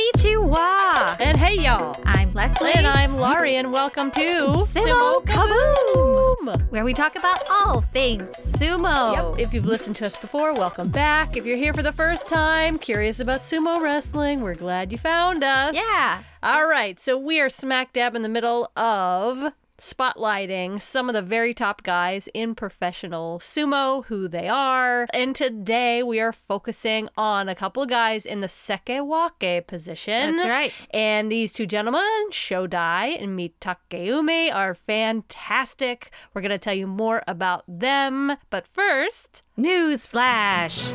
Konnichiwa. And hey, y'all. I'm Leslie. And I'm Laurie, and welcome to Sumo Kaboom! where we talk about all things sumo. Yep. If you've listened to us before, welcome back. If you're here for the first time, curious about sumo wrestling, we're glad you found us. Yeah. All right. So we are smack dab in the middle of spotlighting some of the very top guys in professional sumo, who they are. And today we are focusing on a couple of guys in the sekiwake position. That's right. And these two gentlemen, Shodai and Mitakeumi, are fantastic. We're going to tell you more about them. But first, News flash.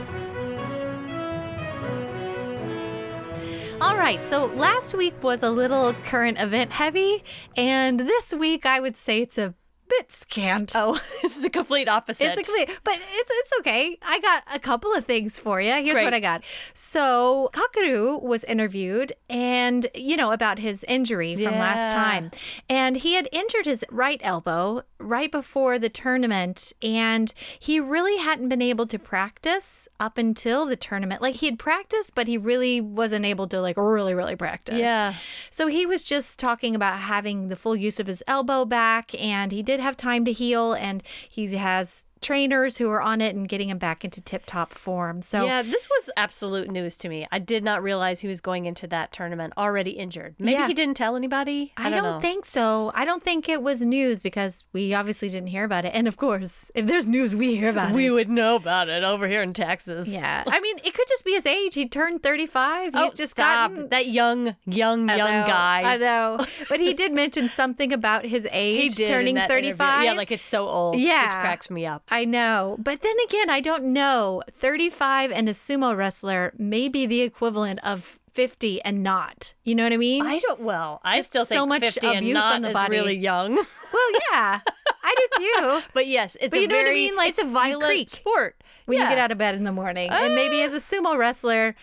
All right, so last week was a little current event heavy, and this week I would say it's a bit scant. oh, it's the complete opposite. It's a complete, but it's it's okay. I got a couple of things for you. Here's Great. what I got. So Kakuryu was interviewed, and you know about his injury from last time, and he had injured his right elbow right before the tournament, and he really hadn't been able to practice up until the tournament. Like he had practiced, but he really wasn't able to like really really practice. Yeah. So he was just talking about having the full use of his elbow back, and he did have time to heal, and he has trainers who are on it and getting him back into tip top form. So Yeah, this was absolute news to me. I did not realize he was going into that tournament already injured. Maybe Yeah. he didn't tell anybody. I, I don't, know. think so. I don't think it was news because we obviously didn't hear about it. And of course, if there's news, we hear about we it. would know about it over here in Texas. Yeah. I mean, it could just be his age. He turned 35. He's Oh, just stop. gotten. that young, young, I young know, guy. I know. But he did mention something about his age turning that interview. 35. Yeah, like it's so old. Yeah. which cracks me up. I know. But then again, I don't know. 35 and a sumo wrestler may be the equivalent of 50 and not. You know what I mean? I don't. Well, I Just still think so much 50 and abuse not on the is body. really young. well, yeah. I do too. but yes, it's But a you know what I mean? Like, it's a violent sport. When yeah. you get out of bed in the morning. and maybe ah. as a sumo wrestler,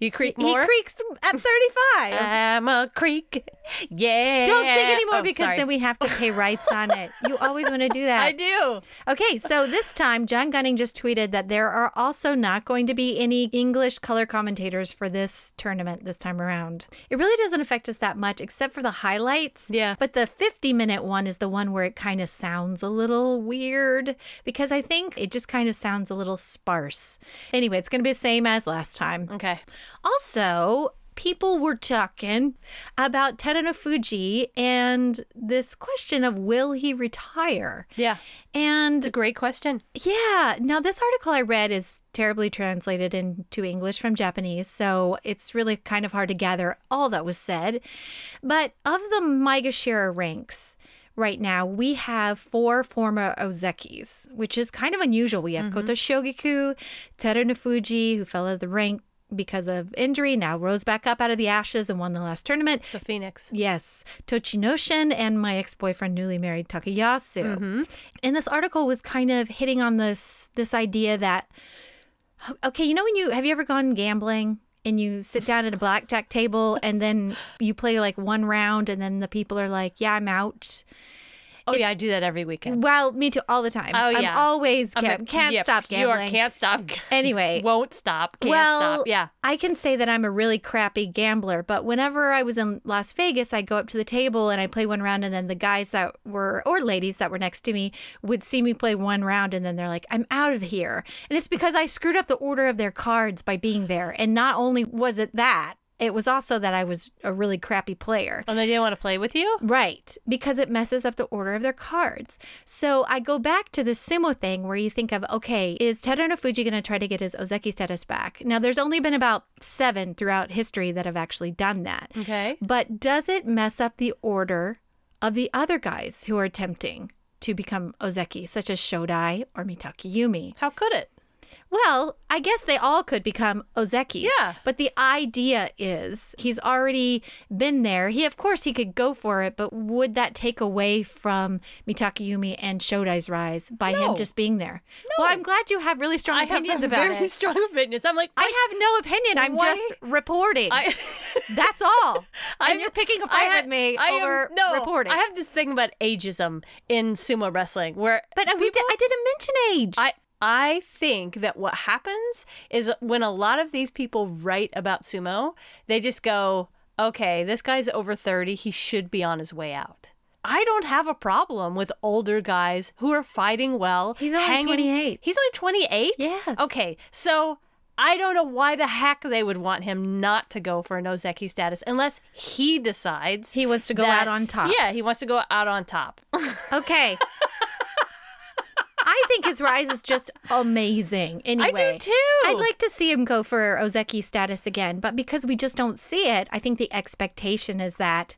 you creak more. he creaks at 35. I'm a creek. Yeah. Don't sing anymore Oh, because sorry. then we have to pay rights on it. You always want to do that. I do. Okay, so this time, John Gunning just tweeted that there are also not going to be any English color commentators for this tournament this time around. It really doesn't affect us that much, except for the highlights. Yeah. But the 50 minute one is the one where it kind of sounds a little weird because I think it just kind of sounds a little sparse. Anyway, it's going to be the same as last time. Okay. Also, people were talking about Terunofuji and this question of will he retire? Yeah. And great question. yeah. Now, this article I read is terribly translated into English from Japanese, so it's really kind of hard to gather all that was said. But of the Maegashira ranks, right now we have four former Ozekis, which is kind of unusual. We have mm-hmm. Kotoshogiku, Terunofuji, who fell out of the rank because of injury, now rose back up out of the ashes and won the last tournament. The Phoenix. Yes, Tochinoshin and my ex-boyfriend, newly married Takayasu. Mm-hmm. And this article was kind of hitting on this this idea that okay, you know when you have you ever gone gambling and you sit down at a blackjack table and then you play like one round and then the people are like, "Yeah, I'm out." Oh yeah, I do that every weekend. Well, me too, all the time. Oh, I'm yeah. always I'm gam- a- can't stop You are gambling. can't stop. Anyway. won't stop. Can't well, stop. Yeah. I can say that I'm a really crappy gambler, but whenever I was in Las Vegas, I'd go up to the table and I'd play one round, and then the guys that were, or ladies that were next to me, would see me play one round, and then they're like, I'm out of here. And it's because I screwed up the order of their cards by being there. And not only was it that, it was also that I was a really crappy player. And they didn't want to play with you. Right, because it messes up the order of their cards. So I go back to the sumo thing where you think of, okay, is Terunofuji going to try to get his Ozeki status back? Now, there's only been about seven throughout history that have actually done that. Okay. But does it mess up the order of the other guys who are attempting to become Ozeki, such as Shodai or Mitakeumi? How could it? Well, I guess they all could become Ozekis. Yeah. But the idea is he's already been there. He, of course, he could go for it, but would that take away from Mitakeumi and Shodai's rise by him just being there? No. Well, I'm glad you have really strong I opinions about very it. strong opinions. I'm like, I have no opinion. I'm Why- just reporting. I, That's all. I'm- and you're picking a fight with me I am- over no, reporting. I have this thing about ageism in sumo wrestling where but uh, we did, I didn't mention age. I I think that what happens is when a lot of these people write about sumo, they just go, okay, this guy's over 30. He should be on his way out. I don't have a problem with older guys who are fighting well. He's only 28. He's only 28? Yes. Okay, so I don't know why the heck they would want him not to go for an Ozeki status unless he decides He wants to go that- out on top. Yeah, he wants to go out on top. Okay. His rise is just amazing. Anyway, I do too. I'd like to see him go for Ozeki status again, but because we just don't see it, I think the expectation is that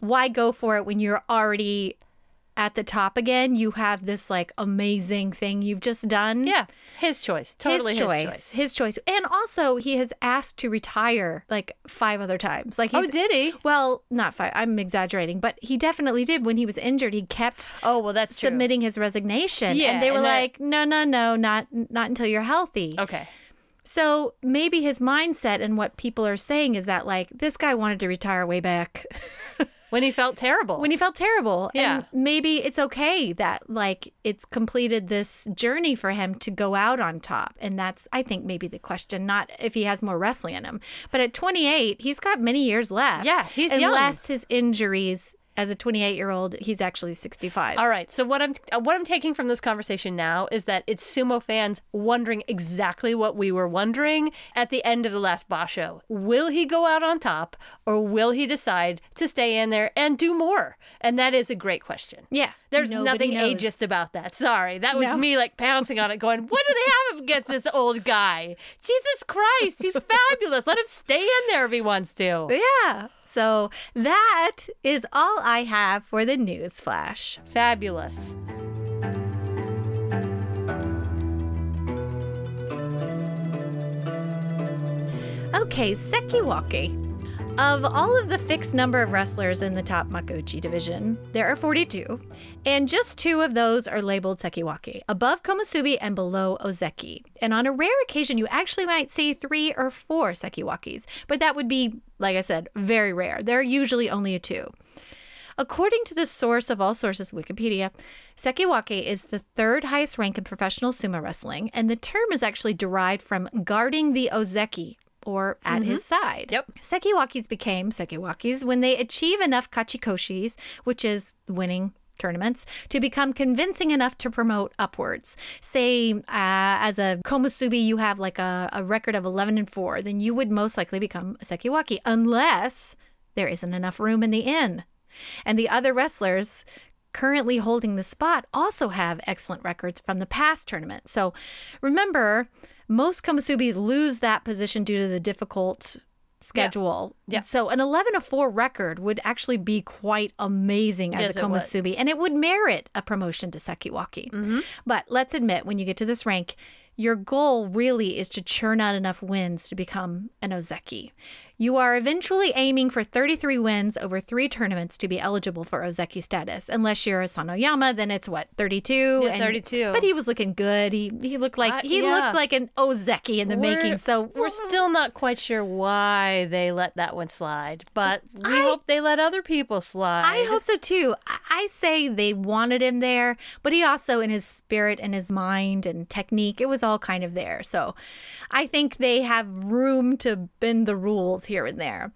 why go for it when you're already at the top again? You have this like amazing thing you've just done. yeah, his choice. Totally his choice. His choice. And also, he has asked to retire like five other times. Like, Oh, did he? Well, not five. I'm exaggerating, but he definitely did. When he was injured, he kept Oh, well, that's true. submitting his resignation, Yeah, and they were and that- like, "No, no, no, not not until you're healthy." Okay. So maybe his mindset and what people are saying is that like this guy wanted to retire way back When he felt terrible. when he felt terrible. Yeah. And maybe it's okay that like it's completed this journey for him to go out on top. And that's I think maybe the question, not if he has more wrestling in him. But at 28, he's got many years left. Yeah, he's young. unless his injuries as a 28 year old, he's actually 65. All right. So what I'm uh, what I'm taking from this conversation now is that it's sumo fans wondering exactly what we were wondering at the end of the last Basho. Will he go out on top or will he decide to stay in there and do more? And that is a great question. Yeah. There's Nobody nothing knows. ageist about that. Sorry. That was No. me like pouncing on it going, "What do they have against this old guy? Jesus Christ, he's fabulous. Let him stay in there if he wants to." Yeah. So that is all I have for the news flash. Fabulous. Okay, Sekiwake. Of all of the fixed number of wrestlers in the top Makuuchi division, there are 42, and just two of those are labeled Sekiwake, above Komusubi and below Ozeki. And on a rare occasion, you actually might see three or four Sekiwakes, but that would be, like I said, very rare. There are usually only a two. According to the source of all sources, Wikipedia, Sekiwake is the third highest rank in professional sumo wrestling, and the term is actually derived from guarding the Ozeki, or at his side. Yep. Sekiwakis became Sekiwakis when they achieve enough kachikoshis, which is winning tournaments, to become convincing enough to promote upwards. Say, uh, as a komusubi, you have like a, a record of 11 and 4, then you would most likely become a Sekiwaki, unless there isn't enough room in the inn. And the other wrestlers currently holding the spot also have excellent records from the past tournament. So remember, most komusubis lose that position due to the difficult schedule. Yeah. So an 11 to 4 record would actually be quite amazing as Yes, a it komusubi and it would merit a promotion to sekiwaki. Mm-hmm. But let's admit when you get to this rank, your goal really is to churn out enough wins to become an ozeki. You are eventually aiming for 33 wins over three tournaments to be eligible for Ozeki status. Unless you're Asanoyama, then it's what 32. Yeah, 32. But he was looking good. He he looked like Uh, he yeah. looked like an Ozeki in the We're- making. So we're still not quite sure why they let that one slide, but we I- hope they let other people slide. I hope so too. I- I say they wanted him there, but he also, in his spirit and his mind and technique, it was all kind of there. So I think they have room to bend the rules here and there.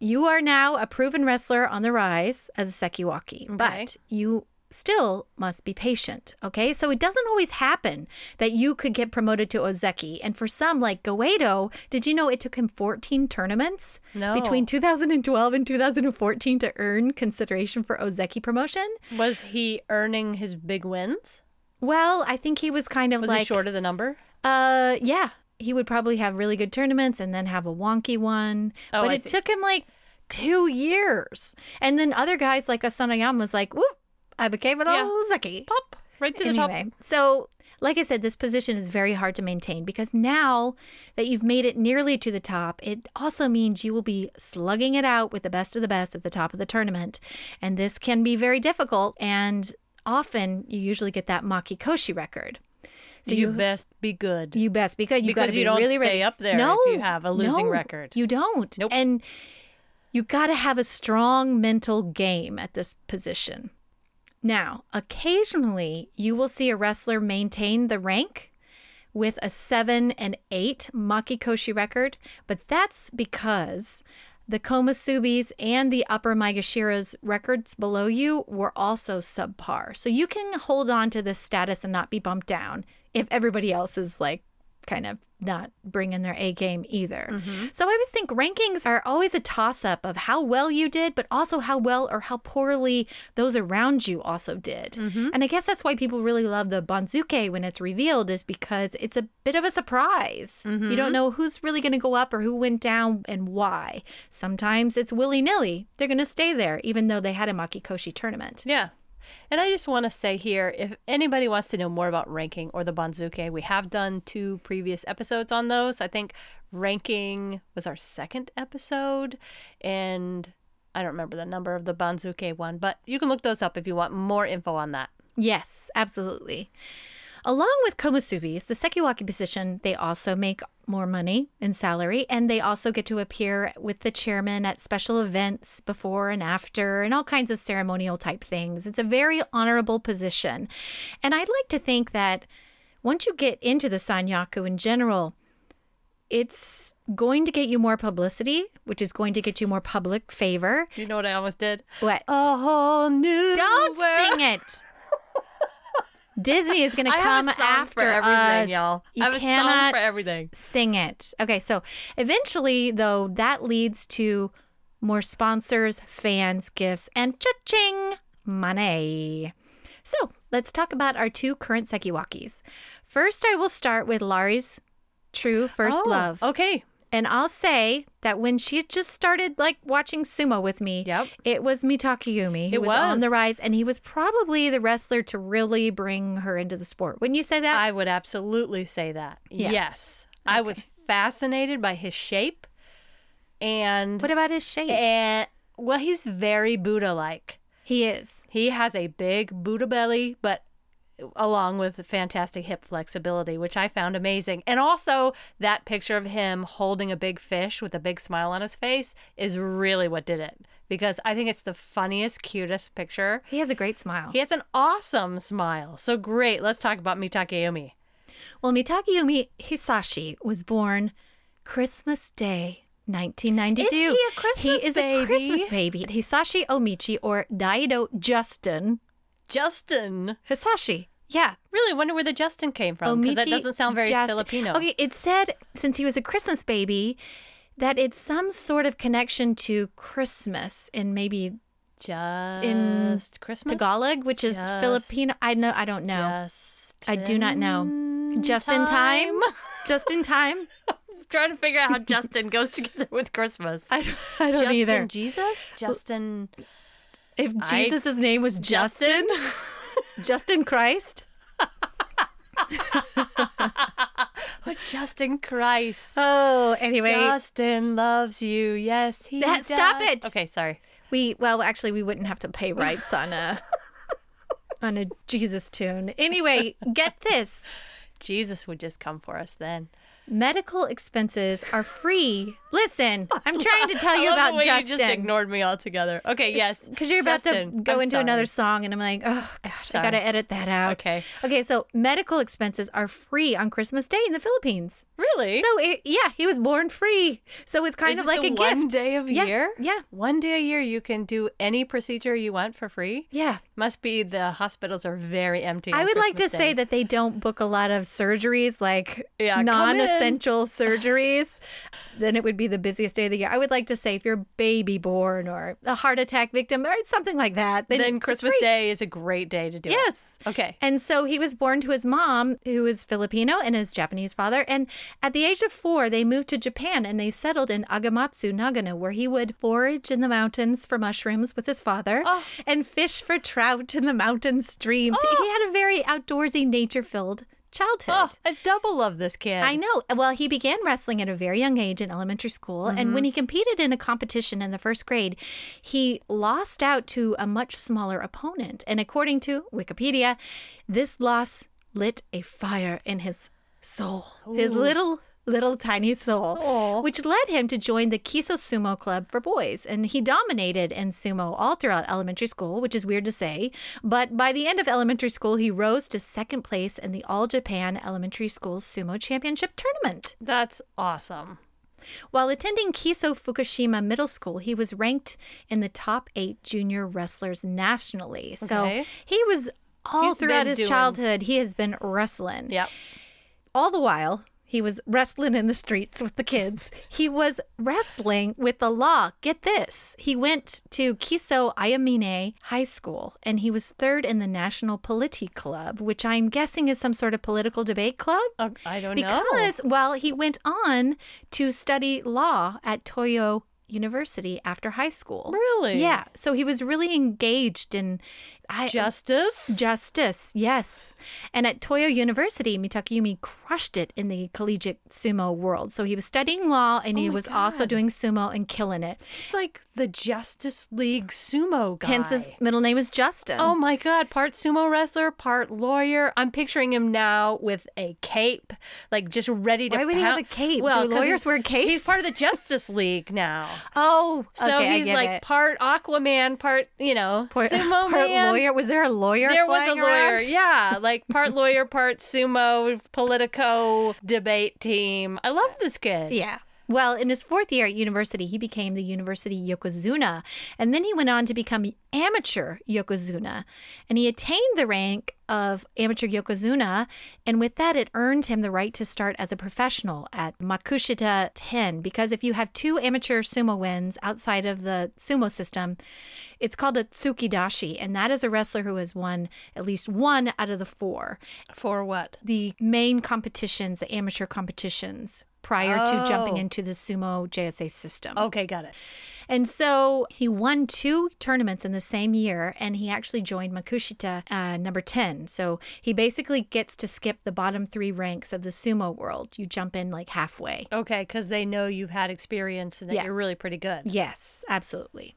You are now a proven wrestler on the rise as a Sekiwaki, but you still must be patient. Okay. So it doesn't always happen that you could get promoted to Ozeki. And for some, like Goeido, did you know it took him 14 tournaments No. between 2012 and 2014 to earn consideration for Ozeki promotion? Was he earning his big wins? Well, I think he was kind of Was like short of the number? Uh, yeah, he would probably have really good tournaments and then have a wonky one. Oh, but I it see. took him like two years. And then other guys like Asanoyama was like, whoop, I became an Yeah. Ozeki. Pop right to the top. Anyway, so like I said, this position is very hard to maintain because now that you've made it nearly to the top, it also means you will be slugging it out with the best of the best at the top of the tournament. And this can be very difficult. And often you usually get that makekoshi record. So you, you best be good. you best because you got Because to be don't really stay ready. up there no, if you have a losing no, record. You don't. Nope. And you got to have a strong mental game at this position. Now, occasionally you will see a wrestler maintain the rank with a 7 and 8 makekoshi record, but that's because the Komusubis and the upper Maegashira's records below you were also subpar. So you can hold on to this status and not be bumped down if everybody else is like kind of not bringing their A game either. Mm-hmm. So I always think rankings are always a toss up of how well you did, but also how well or how poorly those around you also did. Mm-hmm. And I guess that's why people really love the Banzuke when it's revealed, is because it's a bit of a surprise. You don't mm-hmm. know who's really going to go up or who went down and why. Sometimes it's willy nilly. They're going to stay there, even though they had a makekoshi tournament. Yeah. And I just want to say here if anybody wants to know more about ranking or the Banzuke, we have done two previous episodes on those. I think ranking was our second episode, and I don't remember the number of the Banzuke one, but you can look those up if you want more info on that. Yes, absolutely. Along with komusubis, the sekiwaki position, they also make more money in salary and they also get to appear with the chairman at special events before and after and all kinds of ceremonial type things. It's a very honorable position. And I'd like to think that once you get into the sanyaku in general, it's going to get you more publicity, which is going to get you more public favor. You know what I almost did? What? A whole new Don't world. sing it. Disney is going to come after us. y'all. You I have a song cannot everything. sing it. Okay, so eventually, though, that leads to more sponsors, fans, gifts, and cha-ching money. So let's talk about our two current Sekiwakis. First, I will start with Laurie's true first Oh, love. Okay. And I'll say that when she just started like watching sumo with me, Yep. it was Mitakeumi It was, on the rise, and he was probably the wrestler to really bring her into the sport. Wouldn't you say that? I would absolutely say that. Yeah. Yes. I was fascinated by his shape and what about his shape? and well he's very Buddha like. he is. He has a big Buddha belly but along with fantastic hip flexibility which I found amazing. And also that picture of him holding a big fish with a big smile on his face is really what did it because I think it's the funniest cutest picture. He has a great smile. He has an awesome smile. So great. Let's talk about Mitakeumi. Well, Mitakeumi Hisashi was born Christmas Day. 1992. Is he a Christmas He is baby? a Christmas baby. Hisashi Omichi or Daido Justin Justin. Hisashi. Yeah. Really wonder where the Justin came from because that doesn't sound very Justin. Filipino. Okay, it said since he was a Christmas baby that it's some sort of connection to Christmas in maybe Just in Christmas. Tagalog, which is Just- Filipino. I know. I don't know. Just I do not know. Just in time. Just in time. trying to figure out how Justin goes together with Christmas. I don't, I don't Justin either. Jesus? Justin If I- Jesus' name was Justin, Justin Christ. Justin Christ. Oh, anyway, Justin loves you. Yes, he That- does. stop it. Okay, sorry. we well actually we wouldn't have to pay rights on a on a Jesus tune. Anyway, get this. Jesus would just come for us then. Medical expenses are free. Listen, I'm trying to tell you about Justin. You just ignored me altogether. Okay, yes. Because you're about Justin, to go I'm into sorry. another song, and I'm like, oh gosh, I gotta edit that out. Okay. Okay. So medical expenses are free on Christmas Day in the Philippines. Really? So it, yeah, he was born free. So it's kind Is of it like a one gift. day of Yeah, year? yeah. One day a year you can do any procedure you want for free? Yeah. Must be the hospitals are very empty. I would like to Christmas say that they don't book a lot of surgeries, like Yeah, come in. non-essential surgeries. Then it would be the busiest day of the year. I would like to say if you're a baby born or a heart attack victim or something like that, then, then Christmas. Day is a great day to do it. Yes. Okay. And so he was born to his mom, who is Filipino, and his Japanese father. And at the age of four, they moved to Japan and they settled in Agematsu, Nagano, where he would forage in the mountains for mushrooms with his father Oh. and fish for trout in the mountain streams. He oh. had a very outdoorsy, nature filled childhood. Oh, I double love this kid. I know. Well, he began wrestling at a very young age in elementary school. And mm-hmm. when he competed in a competition in the first grade, he lost out to a much smaller opponent. And according to Wikipedia, this loss lit a fire in his soul. His little little tiny soul, Aw. which led him to join the Kiso Sumo Club for boys. And he dominated in sumo all throughout elementary school, which is weird to say. But by the end of elementary school, he rose to second place in the All Japan Elementary School Sumo Championship tournament. That's awesome. While attending Kiso Fukushima Middle School, he was ranked in the top eight junior wrestlers nationally. So Okay. he was all He's throughout his doing- childhood, he has been wrestling. Yep. All the while, he was wrestling in the streets with the kids. He was wrestling with the law. Get this. He went to Kiso Ayamine High School and he was third in the National Politi Club, which I'm guessing is some sort of political debate club. Uh, I don't know. Because, well, he went on to study law at Toyo University after high school. Really? Yeah. So he was really engaged in I, Justice? justice. Yes. And at Toyo University, Mitakeumi crushed it in the collegiate sumo world. So he was studying law and he Oh my was also doing sumo and killing it. It's like the Justice League sumo guy. Hence his middle name is Justin. Oh my God, part sumo wrestler, part lawyer. I'm picturing him now with a cape, like just ready to Why would he have a cape? Well, Do lawyers wear capes? He's part of the Justice League now. Oh, So okay, he's like it. part Aquaman, part, you know, Part- sumo part man. lawyer. Was there a lawyer? There was a lawyer, around? yeah, like part lawyer, part sumo, politico debate team. I love this kid. Yeah. Well, in his fourth year at university, he became the university yokozuna, and then he went on to become amateur yokozuna, and he attained the rank of amateur yokozuna, and with that, it earned him the right to start as a professional at Makushita 10. Because if you have two amateur sumo wins outside of the sumo system, it's called a tsukidashi, and that is a wrestler who has won at least one out of the four For what? the main competitions, the amateur competitions, prior to jumping Oh. into the sumo JSA system. Okay, got it. And so he won two tournaments in the same year, and he actually joined Makushita uh, number 10. So he basically gets to skip the bottom three ranks of the sumo world. You jump in like halfway. Okay, because they know you've had experience and that Yeah. you're really pretty good. Yes, absolutely.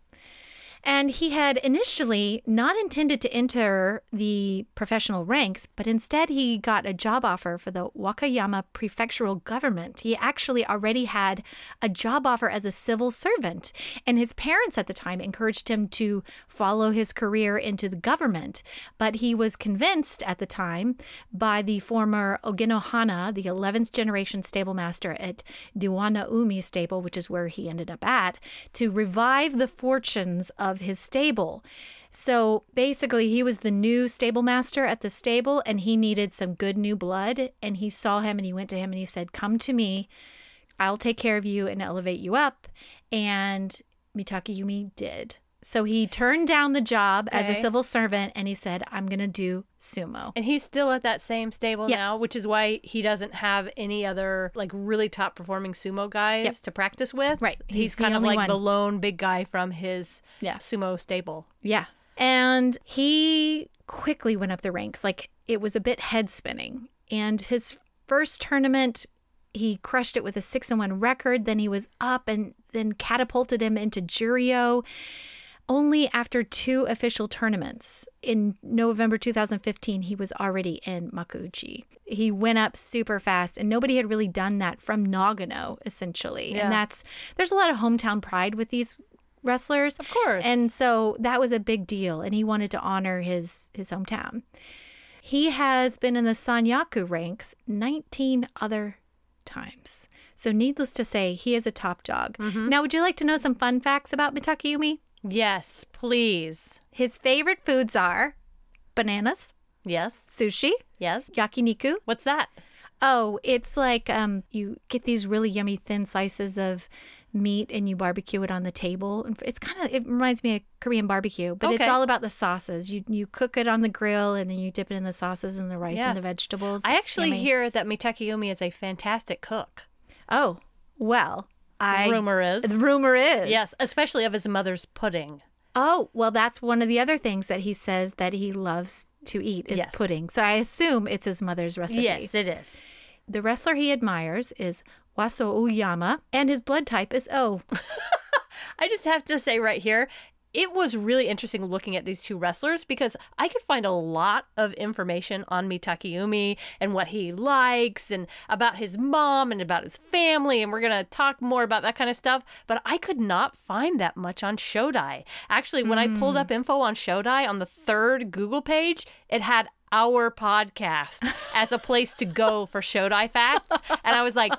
And he had initially not intended to enter the professional ranks, but instead he got a job offer for the Wakayama prefectural government. He actually already had a job offer as a civil servant, and his parents at the time encouraged him to follow his career into the government. But he was convinced at the time by the former Oginohana, the 11th generation stable master at Dewanoumi stable, which is where he ended up at, to revive the fortunes of his stable. So basically, he was the new stable master at the stable and he needed some good new blood. And he saw him and he went to him and he said, Come to me. I'll take care of you and elevate you up. And Mitakeumi did. So he turned down the job as a civil servant and he said, I'm going to do sumo. And he's still at that same stable Yep. now, which is why he doesn't have any other like really top performing sumo guys Yep. to practice with. Right. He's, He's kind of like one. the lone big guy from his Yeah. sumo stable. Yeah. And he quickly went up the ranks. Like it was a bit head spinning. And his first tournament, he crushed it with a six and one record. Then he was up and then catapulted him into Juryo. Only after two official tournaments in November 2015, he was already in Makuuchi. He went up super fast, and nobody had really done that from Nagano, essentially. Yeah. And that's there's a lot of hometown pride with these wrestlers. Of course. And so that was a big deal and he wanted to honor his his hometown. He has been in the Sanyaku ranks 19 other times. So needless to say, he is a top dog. Mm-hmm. Now, would you like to know some fun facts about Mitakeumi? Yes, please. His favorite foods are bananas, Yes. sushi, Yes. yakiniku. What's that? Oh, it's like um, you get these really yummy thin slices of meat and you barbecue it on the table. And It's kind of it reminds me of Korean barbecue, but it's all about the sauces. You you cook it on the grill and then you dip it in the sauces and the rice Yeah. and the vegetables. I actually Yummy. hear that Mitakeumi is a fantastic cook. Oh, well, I Rumor is. the rumor is Yes, especially of his mother's pudding. Oh, well, that's one of the other things that he says that he loves to eat is Yes. pudding. So I assume it's his mother's recipe. Yes, it is. The wrestler he admires is Waso Uyama, and his blood type is O. I just have to say right here, it was really interesting looking at these two wrestlers because I could find a lot of information on Mitakeumi and what he likes and about his mom and about his family. And we're going to talk more about that kind of stuff. But I could not find that much on Shodai. Actually, when I pulled hmm. up info on Shodai on the third Google page, it had our podcast as a place to go for Shodai facts. And I was like,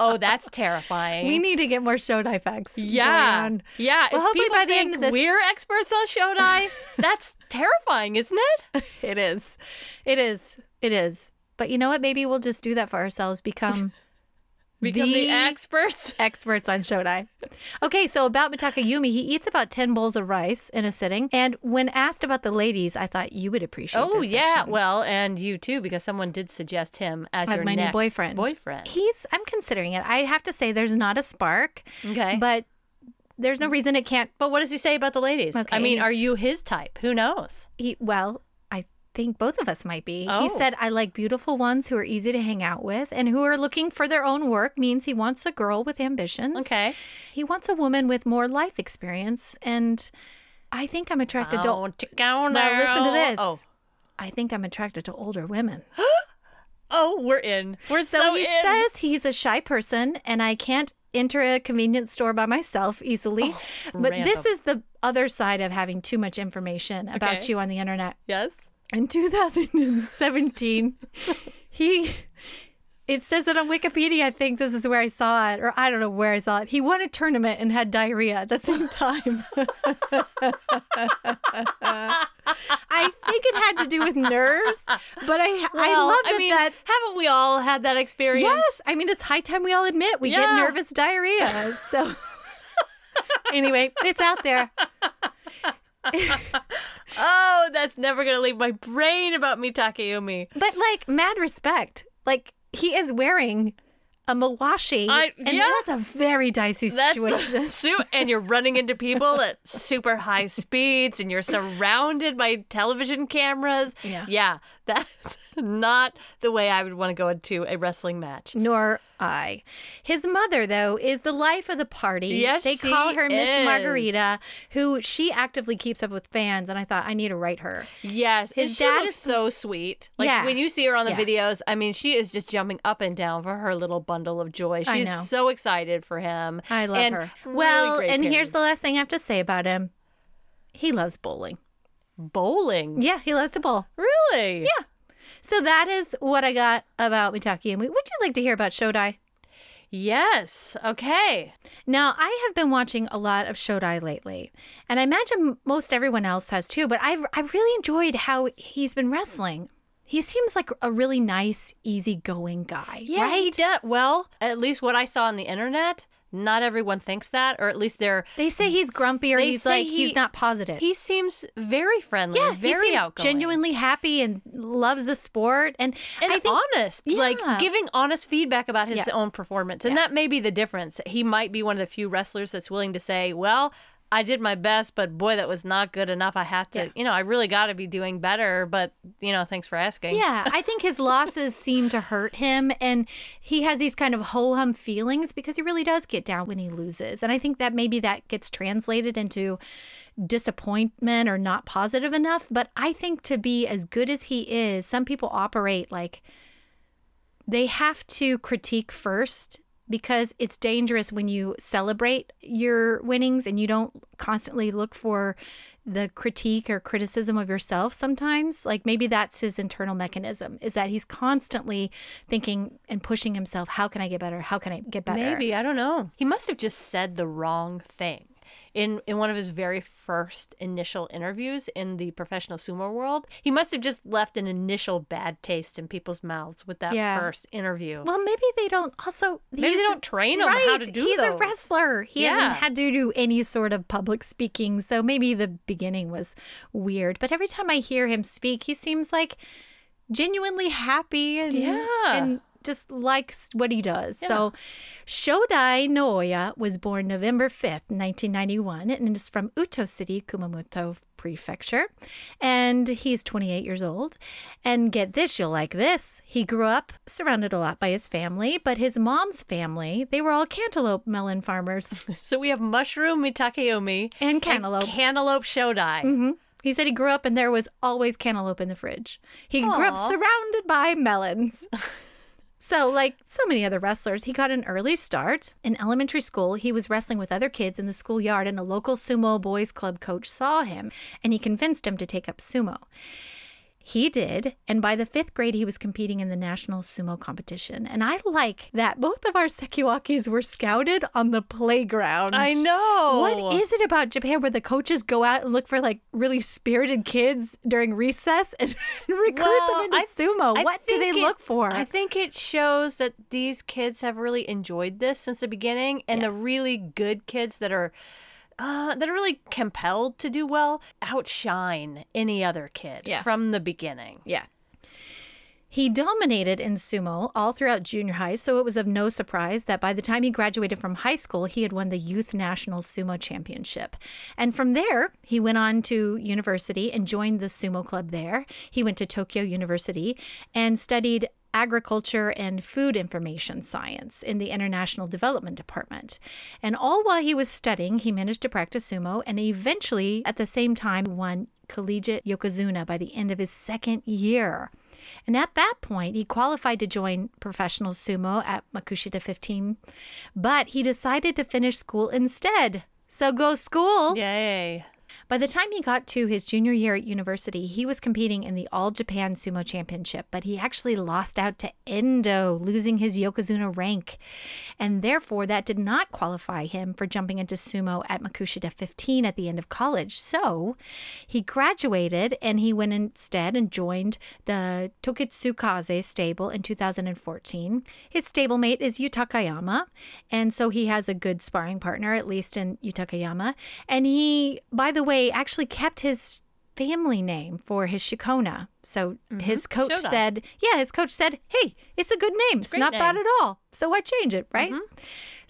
oh, that's terrifying. We need to get more Shodai facts. Yeah. Yeah. Well, if hopefully by the end of this- we're experts on Shodai, that's terrifying, isn't it? It is. It is. It is. But you know what? Maybe we'll just do that for ourselves. Become Become the, The- experts. experts on Shodai. Okay, so about Mitakeumi, he eats about 10 bowls of rice in a sitting. And when asked about the ladies, I thought you would appreciate Oh yeah, section. well, and you too, because someone did suggest him as, As your my new boyfriend. Boyfriend. He's, I'm considering it. I have to say, there's not a spark, Okay, but there's no reason it can't. but what does he say about the ladies? Okay. I mean, are you his type? Who knows? He, well, think both of us might be. He Oh. said, I like beautiful ones who are easy to hang out with and who are looking for their own work, means he wants a girl with ambitions. Okay. He wants a woman with more life experience. And I think I'm attracted to. Oh, now, Now, listen to this. Oh, I think I'm attracted to older women. oh, we're in. We're so, So he in. says he's a shy person and I can't enter a convenience store by myself easily. Oh, but this is the other side of having too much information about Okay. you on the internet. yes. In 2017, he it says it on Wikipedia. I think this is where I saw it, or I don't know where I saw it. He won a tournament and had diarrhea at the same time. I think it had to do with nerves, but I I love that I mean, that haven't we all had that experience? Yes, I mean it's high time we all admit we get nervous diarrhea. So anyway, it's out there. Oh, that's never gonna leave my brain about me, Takeyumi. But like mad respect. Like he is wearing a mawashi. I- and yeah. that's a very dicey situation. suit, and you're running into people at super high speeds, and you're surrounded by television cameras. Yeah. yeah, that's not the way I would want to go into a wrestling match. Nor I. His mother, though, is the life of the party. Yes, they call her Miss. Margarita, who she actively keeps up with fans. And I thought I need to write her. Yes, His dad is- so sweet. Like Yeah. when you see her on the Yeah. videos, I mean, she is just jumping up and down for her little bundle of joy. I She's know. so excited for him. I love And her. really well, and here's the last thing I have to say about him. He loves bowling. bowling. Yeah, he loves to bowl. Really? Yeah. So that is what I got about Mitaki. And would you like to hear about Shodai? Yes. Okay. Now, I have been watching a lot of Shodai lately, and I imagine most everyone else has too, but I've, I've really enjoyed how he's been wrestling. He seems like a really nice, easygoing guy, Yeah, right? he does. Well, at least what I saw on the internet, not everyone thinks that, or at least they're. They say he's grumpy or he's like, he's not positive. He seems very friendly, yeah, very he seems outgoing, genuinely happy and loves the sport. And, and I think honest. Like giving honest feedback about his Yeah. own performance, and that may be the difference. He might be one of the few wrestlers that's willing to say, "Well." I did my best, but boy, that was not good enough. I have to, Yeah. you know, I really got to be doing better. But, you know, thanks for asking. Yeah, I think his losses seem to hurt him, and he has these kind of ho hum feelings because he really does get down when he loses. And I think that maybe that gets translated into disappointment or not positive enough. But I think to be as good as he is, some people operate like they have to critique first because it's dangerous when you celebrate your winnings and you don't constantly look for the critique or criticism of yourself sometimes. Like maybe that's his internal mechanism is that he's constantly thinking and pushing himself how can i get better? How can i get better? Maybe I don't know. He must have just said the wrong thing in in one of his very first initial interviews in the professional sumo world. He must have just left an initial bad taste in people's mouths with that Yeah. first interview. well maybe they don't also Maybe they don't train him how to right, do he's a wrestler he Yeah. hasn't had to do any sort of public speaking so maybe the beginning was weird but every time i hear him speak he seems like genuinely happy and Yeah. and just likes what he does. So Shodai Naoya was born November 5th, 1991, and is from Uto City, Kumamoto Prefecture. And he's 28 years old. And get this, you'll like this. He grew up surrounded a lot by his family, but his mom's family, they were all cantaloupe melon farmers So we have mushroom mitakeumi and cantaloupe. cantaloupe shodai. hmm He said he grew up and there was always cantaloupe in the fridge. He grew up surrounded by melons. so, like so many other wrestlers, he got an early start. In elementary school, he was wrestling with other kids in the schoolyard, and a local sumo boys club coach saw him and he convinced him to take up sumo. He did, and by the fifth grade, he was competing in the national sumo competition. And I like that both of our Sekiwakis were scouted on the playground. I know. What is it about Japan where the coaches go out and look for like really spirited kids during recess and, recruit Well, them into I- sumo? I what do they it- look for? I think it shows that these kids have really enjoyed this since the beginning, and the really good kids that are. Uh, that are really compelled to do well outshine any other kid Yeah. from the beginning. yeah. He dominated in sumo all throughout junior high, so it was of no surprise that by the time he graduated from high school, he had won the Youth National Sumo Championship. And from there, he went on to university and joined the sumo club there. He went to Tokyo University and studied agriculture and food information science in the International Development Department. And all while he was studying, he managed to practice sumo and eventually, at the same time, won collegiate yokozuna by the end of his second year. And at that point, he qualified to join professional sumo at Makushita 15, but he decided to finish school instead. So go school. Yay. By the time he got to his junior year at university, he was competing in the All Japan Sumo Championship, but he actually lost out to Endo, losing his Yokozuna rank. And therefore, that did not qualify him for jumping into sumo at Makushita 15 at the end of college. So he graduated and he went instead and joined the Tokitsukaze stable in 2014. His stablemate is Yutakayama, and so he has a good sparring partner, at least in Yutakayama. And he, by the way, actually kept his family name for his shikona. So mm-hmm. his coach Shoda. said, yeah, his coach said, hey, it's a good name. It's great not bad at all. So why change it, right? Mm-hmm.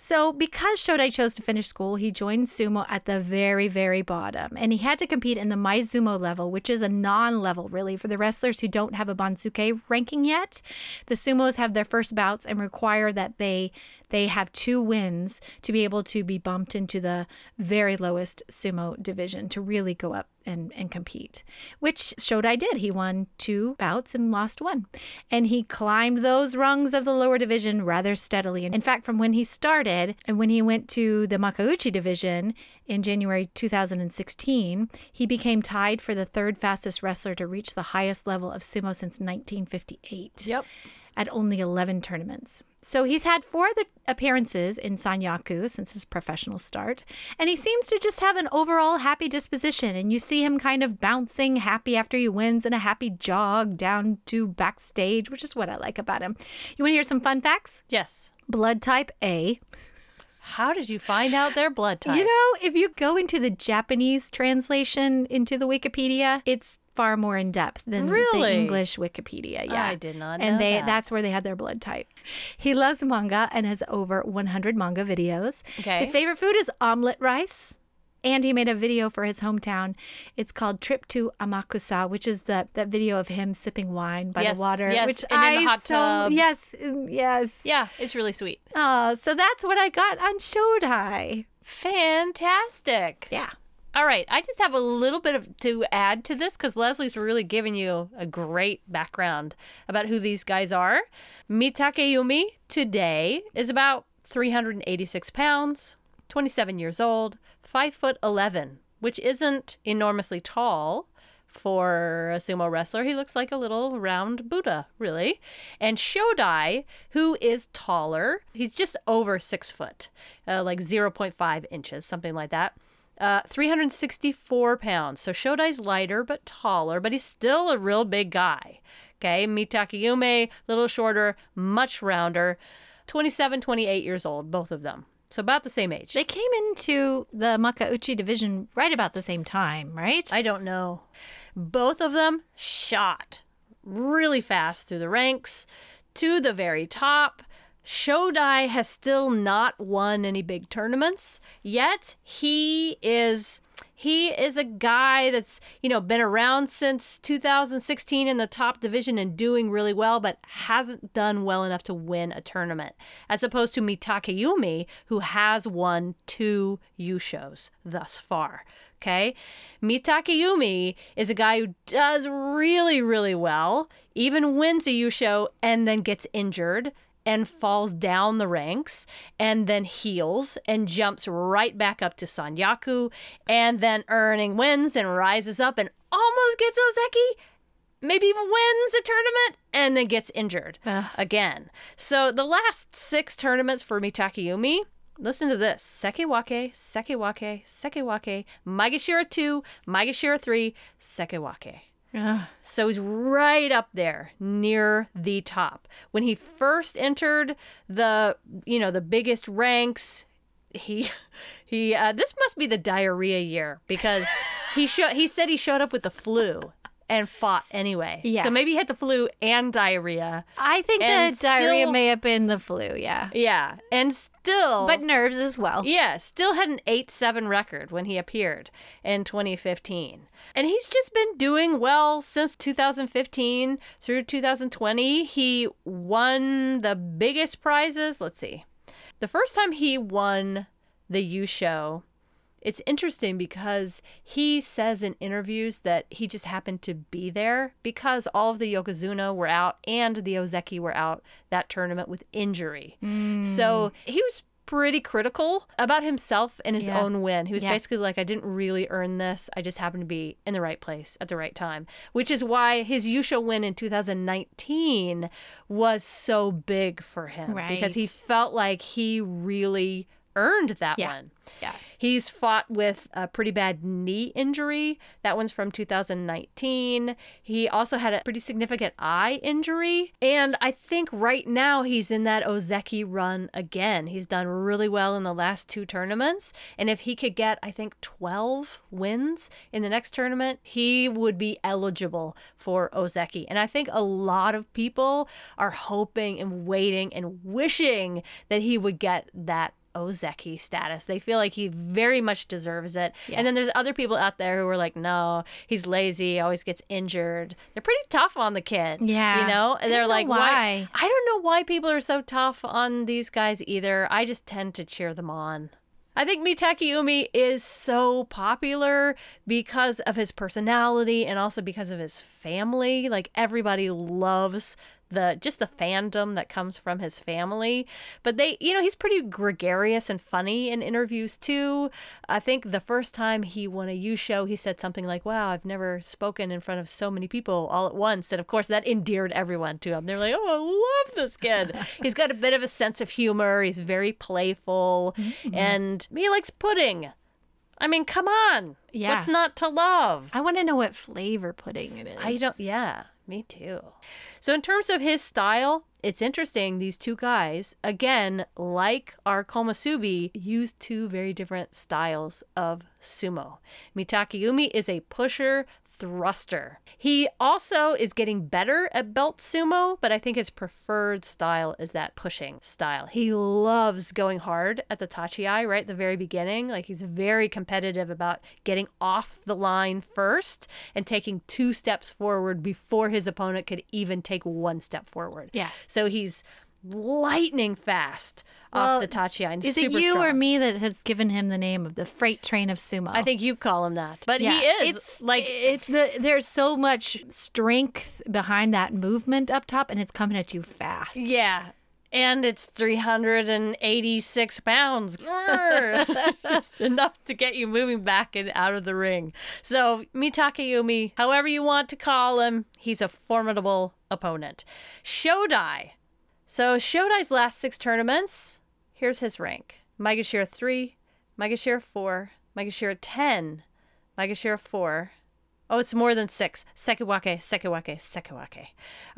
So, because Shodai chose to finish school, he joined sumo at the very, very bottom. And he had to compete in the Maezumo level, which is a non level, really, for the wrestlers who don't have a Banzuke ranking yet. The sumos have their first bouts and require that they they have two wins to be able to be bumped into the very lowest sumo division to really go up and, and compete, which Shodai did. He won two bouts and lost one. And he climbed those rungs of the lower division rather steadily. In fact, from when he started and when he went to the Makuuchi division in January 2016, he became tied for the third fastest wrestler to reach the highest level of sumo since 1958 Yep. at only 11 tournaments. So he's had four other appearances in Sanyaku since his professional start, and he seems to just have an overall happy disposition. And you see him kind of bouncing happy after he wins and a happy jog down to backstage, which is what I like about him. You want to hear some fun facts? Yes. Blood type A. How did you find out their blood type? You know, if you go into the Japanese translation into the Wikipedia, it's far more in depth than the English Wikipedia. Yeah, I did not And know they that. that's where they had their blood type. He loves manga and has over 100 manga videos. Okay. His favorite food is omelet rice. And he made a video for his hometown. It's called "Trip to Amakusa," which is the that video of him sipping wine by Yes, the water. yes, which and I in the hot so tub. yes, yes. yeah, it's really sweet. Oh, so that's what I got on Shodai. Fantastic. Yeah. All right, I just have a little bit of to add to this because Leslie's really giving you a great background about who these guys are. Mitakeumi today is about 386 pounds, 27 years old, 5 foot 11, which isn't enormously tall for a sumo wrestler. He looks like a little round Buddha, really. And Shodai, who is taller, he's just over six foot, uh, like 0.5 inches, something like that. Uh, 364 pounds. So Shodai's lighter but taller, but he's still a real big guy. Okay, Mitakeumi, little shorter, much rounder. 27, 28 years old, both of them. So about the same age. They came into the Makuuchi division right about the same time, right? I don't know. Both of them shot really fast through the ranks to the very top. Shodai has still not won any big tournaments, yet he is He is a guy that's, you know, been around since 2016 in the top division and doing really well, but hasn't done well enough to win a tournament. As opposed to Mitakeumi, who has won two Yushos thus far. Okay. Mitakeumi is a guy who does really, really well, even wins a Yusho and then gets injured and falls down the ranks and then heals and jumps right back up to Sanyaku and then earning wins and rises up and almost gets Ozeki maybe even wins a tournament and then gets injured again. So the last six tournaments for Mitakeumi, listen to this. Sekiwake, Sekiwake, Sekewake, Maegashira 2, Maegashira 3, Sekiwake. So he's right up there near the top. When he first entered the, you know, the biggest ranks, he he uh, this must be the diarrhea year because he sho- he said he showed up with the flu and fought anyway. Yeah. So maybe he had the flu and diarrhea. I think the diarrhea may have been the flu, yeah. Yeah. And still But nerves as well. Yeah, still had an 8 7 record when he appeared in 2015. And he's just been doing well since 2015 through 2020. He won the biggest prizes. Let's see. The first time he won the Yusho, it's interesting because he says in interviews that he just happened to be there because all of the Yokozuna were out and the Ozeki were out that tournament with injury. Hmm. So he was pretty critical about himself and his Yeah. own win. He was Yeah. basically like, I didn't really earn this. I just happened to be in the right place at the right time, which is why his Yusho win in 2019 was so big for him because he felt like he really earned that Yeah. one. Yeah. He's fought with a pretty bad knee injury. That one's from 2019. He also had a pretty significant eye injury. And I think right now he's in that Ozeki run again. He's done really well in the last two tournaments. And if he could get, I think, 12 wins in the next tournament, he would be eligible for Ozeki. And I think a lot of people are hoping and waiting and wishing that he would get that Ozeki status. They feel like he very much deserves it. Yeah. And then there's other people out there who are like, no, he's lazy, always gets injured. They're pretty tough on the kid. Yeah. You know? And they're like, why. I don't know why people are so tough on these guys either. I just tend to cheer them on. I think Mitakeumi is so popular because of his personality and also because of his family. Like everybody loves the just the fandom that comes from his family. But they, you know, he's pretty gregarious and funny in interviews too. I think the first time he won a Yusho, he said something like, "Wow, I've never spoken in front of so many people all at once." And of course, that endeared everyone to him. They're like, "Oh, I love this kid. he's got a bit of a sense of humor. He's very playful, mm-hmm. and he likes pudding." I mean, come on. Yeah. What's not to love? I want to know what flavor pudding it is. I don't. Yeah, me too. So in terms of his style, it's interesting. These two guys, again, like our Komusubi, use two very different styles of sumo. Mitakeumi is a pusher thruster. He also is getting better at belt sumo, but I think his preferred style is that pushing style. He loves going hard at the tachiai right at the very beginning. Like he's very competitive about getting off the line first and taking two steps forward before his opponent could even take one step forward. Yeah. So he's lightning fast Well, off the tachiai. and Is it super you or me that has given him the name of the freight train of sumo? I think you call him that, but Yeah, he is It's like it, the, there's so much strength behind that movement up top, and it's coming at you fast. Yeah. And it's 386 pounds. Grr. Just enough to get you moving back and out of the ring. So, Mitakeumi, however you want to call him, he's a formidable opponent. Shodai. So, Shodai's last six tournaments, here's his rank Maegashira 3, Maegashira 4, Maegashira 10, Maegashira 4. Oh, it's more than six. Sekiwake, Sekiwake, Sekiwake.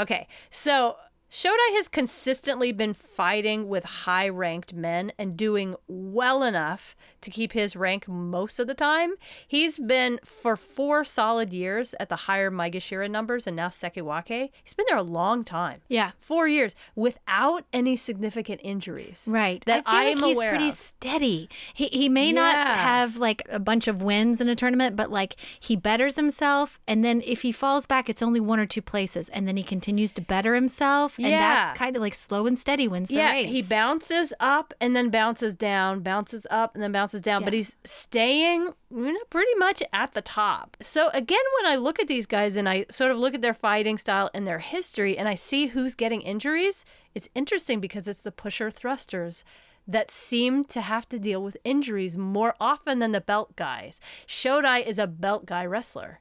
Okay, so Shodai has consistently been fighting with high ranked men and doing well enough to keep his rank most of the time. He's been for four solid years at the higher Maegashira numbers and now Sekiwake. He's been there a long time. Yeah. Four years without any significant injuries. Right. That I feel I'm like he's pretty of. steady. He he may not have like a bunch of wins in a tournament, but like he betters himself and then if he falls back it's only one or two places and then he continues to better himself and Yeah. that's kind of like slow and steady wins the yeah, race. he bounces up and then bounces down, bounces up and then bounces down, but he's staying you know, pretty much at the top. So again, when I look at these guys and I sort of look at their fighting style and their history and I see who's getting injuries, it's interesting because it's the pusher thrusters that seem to have to deal with injuries more often than the belt guys. Shodai is a belt guy wrestler.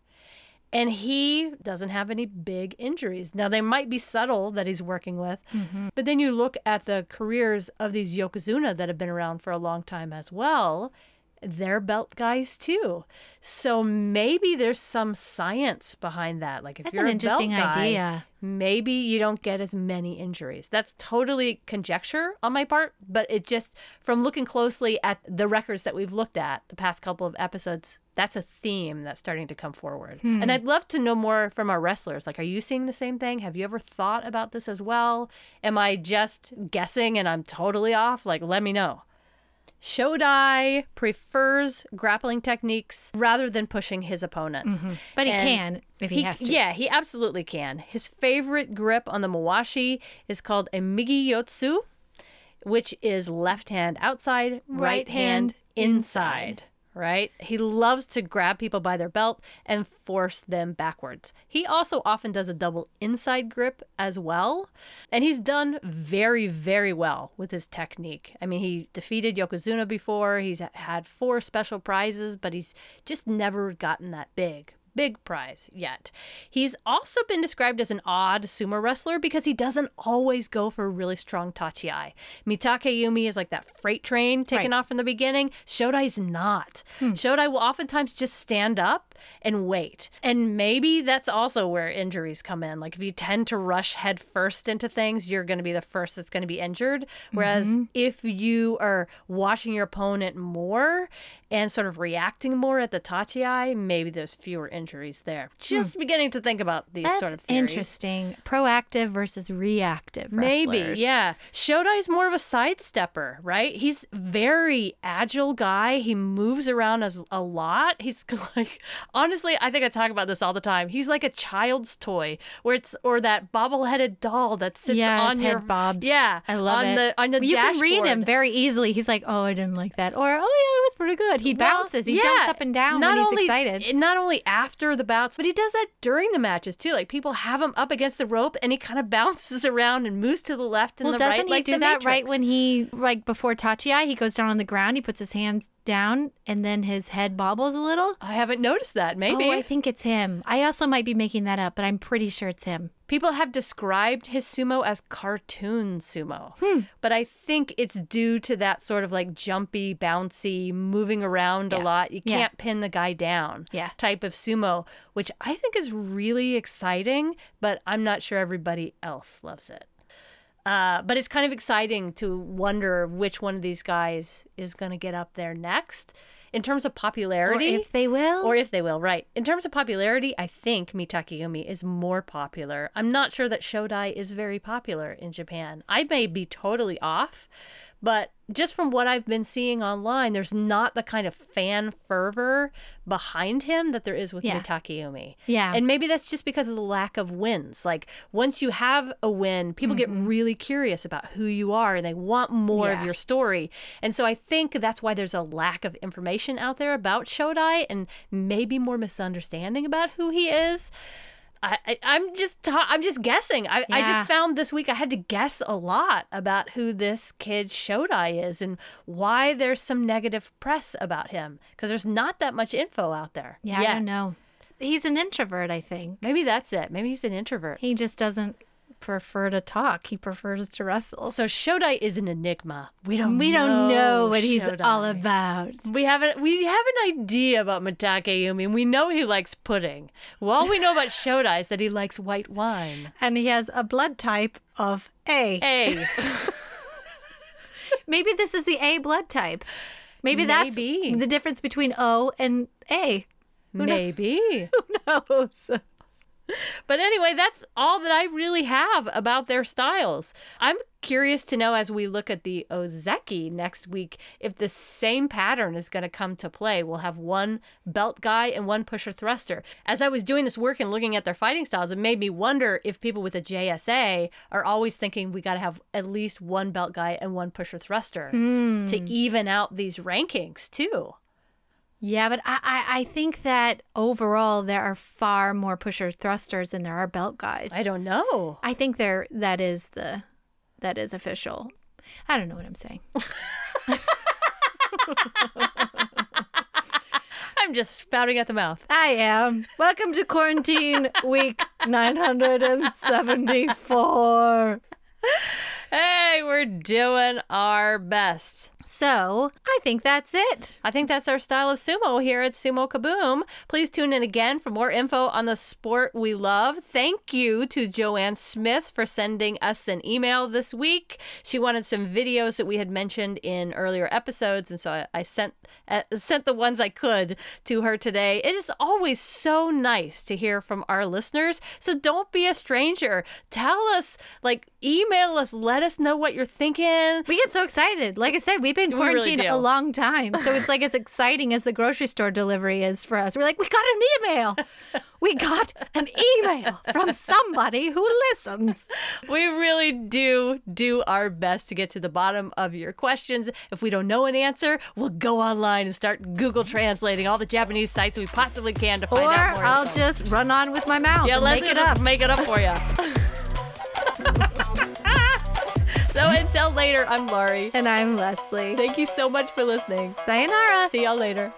And he doesn't have any big injuries. Now, they might be subtle that he's working with, mm-hmm. but then you look at the careers of these Yokozuna that have been around for a long time as well. They're belt guys too. So maybe there's some science behind that. Like if That's you're an a interesting guy, idea. maybe you don't get as many injuries. That's totally conjecture on my part, but it just from looking closely at the records that we've looked at the past couple of episodes, that's a theme that's starting to come forward. Hmm. And I'd love to know more from our wrestlers. Like, are you seeing the same thing? Have you ever thought about this as well? Am I just guessing and I'm totally off? Like, let me know. Shodai prefers grappling techniques rather than pushing his opponents. Mm-hmm. but he And can if he, has to. Yeah, he absolutely can. His favorite grip on the Mawashi is called a Migi Yotsu, which is left hand outside, right, Right hand hand inside. Right? He loves to grab people by their belt and force them backwards. He also often does a double inside grip as well. And he's done very, very well with his technique. I mean, he defeated Yokozuna before. He's had four special prizes, but he's just never gotten that big big prize yet. He's also been described as an odd sumo wrestler because he doesn't always go for really strong tachiai. Mitakeumi is like that freight train taking Right. off from the beginning. Shodai's not. Hmm. Shodai will oftentimes just stand up and wait. And maybe that's also where injuries come in. Like if you tend to rush head first into things, you're going to be the first that's going to be injured. Whereas mm-hmm. if you are watching your opponent more and sort of reacting more at the tachiai, maybe there's fewer injuries there. Just hmm. beginning to think about these That's sort of theories. interesting. Proactive versus reactive. Maybe, wrestlers. yeah. Shodai's more of a sidestepper, right? He's very agile guy. He moves around as a lot. He's like, honestly, I think I talk about this all the time. He's like a child's toy, where it's or that bobble-headed doll that sits Yeah, on his your head bobs. Yeah, I love on it. the on the you can read him very easily. He's like, "Oh, I didn't like that," or "Oh, yeah, that was pretty good." He Well, bounces. He yeah, jumps up and down not when he's only, excited. Eh, not only after the bouts, but he does that during the matches too. Like people have him up against the rope, and he kind of bounces around and moves to the left and well, the doesn't right. he like do the that right when he like before Tachiai? He goes down on the ground. He puts his hands down, and then his head bobbles a little. I haven't noticed that. Maybe Oh, I think it's him. I also might be making that up, but I'm pretty sure it's him. People have described his sumo as cartoon sumo, Hmm. but I think it's due to that sort of like jumpy, bouncy, moving around a lot. You can't pin the guy down Yeah. type of sumo, which I think is really exciting, but I'm not sure everybody else loves it. Uh, but it's kind of exciting to wonder which one of these guys is going to get up there next. In terms of popularity, Or if they will. or if they will, right. In terms of popularity, I think Mitakeumi is more popular. I'm not sure that Shodai is very popular in Japan. I may be totally off, but just from what I've been seeing online, there's not the kind of fan fervor behind him that there is with Yeah. Yeah. And maybe that's just because of the lack of wins. Like once you have a win, people get really curious about who you are and they want more of Mm-hmm. Your story. And so I think that's why there's a lack of information out there about Shodai and maybe more misunderstanding about who he is. I, I, I'm just ta- I'm just guessing. I, I just found this week I had to guess a lot about who this kid Shodai is and why there's some negative press about him because there's not that much info out there. yeah, I don't know. He's an introvert, I think. Maybe that's it. Maybe he's an introvert. He just doesn't prefer to talk. He prefers to wrestle. So Shodai is an enigma. We don't We don't know what he's Shodai. all about. We have a, we have an idea about Matake Yumi. and We know he likes pudding. Well, all we know about Shodai is that he likes white wine. And he has a blood type of A. Hey, Maybe this is the A blood type. Maybe, that's Maybe. the difference between O and A. maybe. Who knows? But anyway, that's all that I really have about their styles. I'm curious to know as we look at the Ozeki next week if the same pattern is going to come to play. We'll have one belt guy and one pusher thruster. As I was doing this work and looking at their fighting styles, it made me wonder if people with a JSA are always thinking we got to have at least one belt guy and one pusher thruster hmm. to even out these rankings too. Yeah, but I, I, I think that overall there are far more pusher thrusters than there are belt guys. I don't know. I think there that is the that is official. I don't know what I'm saying. I'm just spouting at the mouth. I am. Welcome to quarantine week 974. Hey, we're doing our best. So, I think that's it. I think that's our style of sumo here at Sumo Kaboom. Please tune in again for more info on the sport we love. Thank you to Joanne Smith for sending us an email this week. She wanted some videos that we had mentioned in earlier episodes, and so I, I sent uh, sent the ones I could to her today. It is always so nice to hear from our listeners. So don't be a stranger. Tell us, like, email us. Let us know what you're thinking. We get so excited. Like I said, we've been We really quarantined a long time. So it's like as exciting as the grocery store delivery is for us. We're like, we got an email. We got an email from somebody who listens. We really do do our best to get to the bottom of your questions. If we don't know an answer, we'll go online and start Google translating all the Japanese sites we possibly can to find Or out more. Or I'll info. just run on with my mouth yeah, let's make it up. make it up for you. so until later, I'm Laurie. And I'm Leslie. Thank you so much for listening. Sayonara. See y'all later.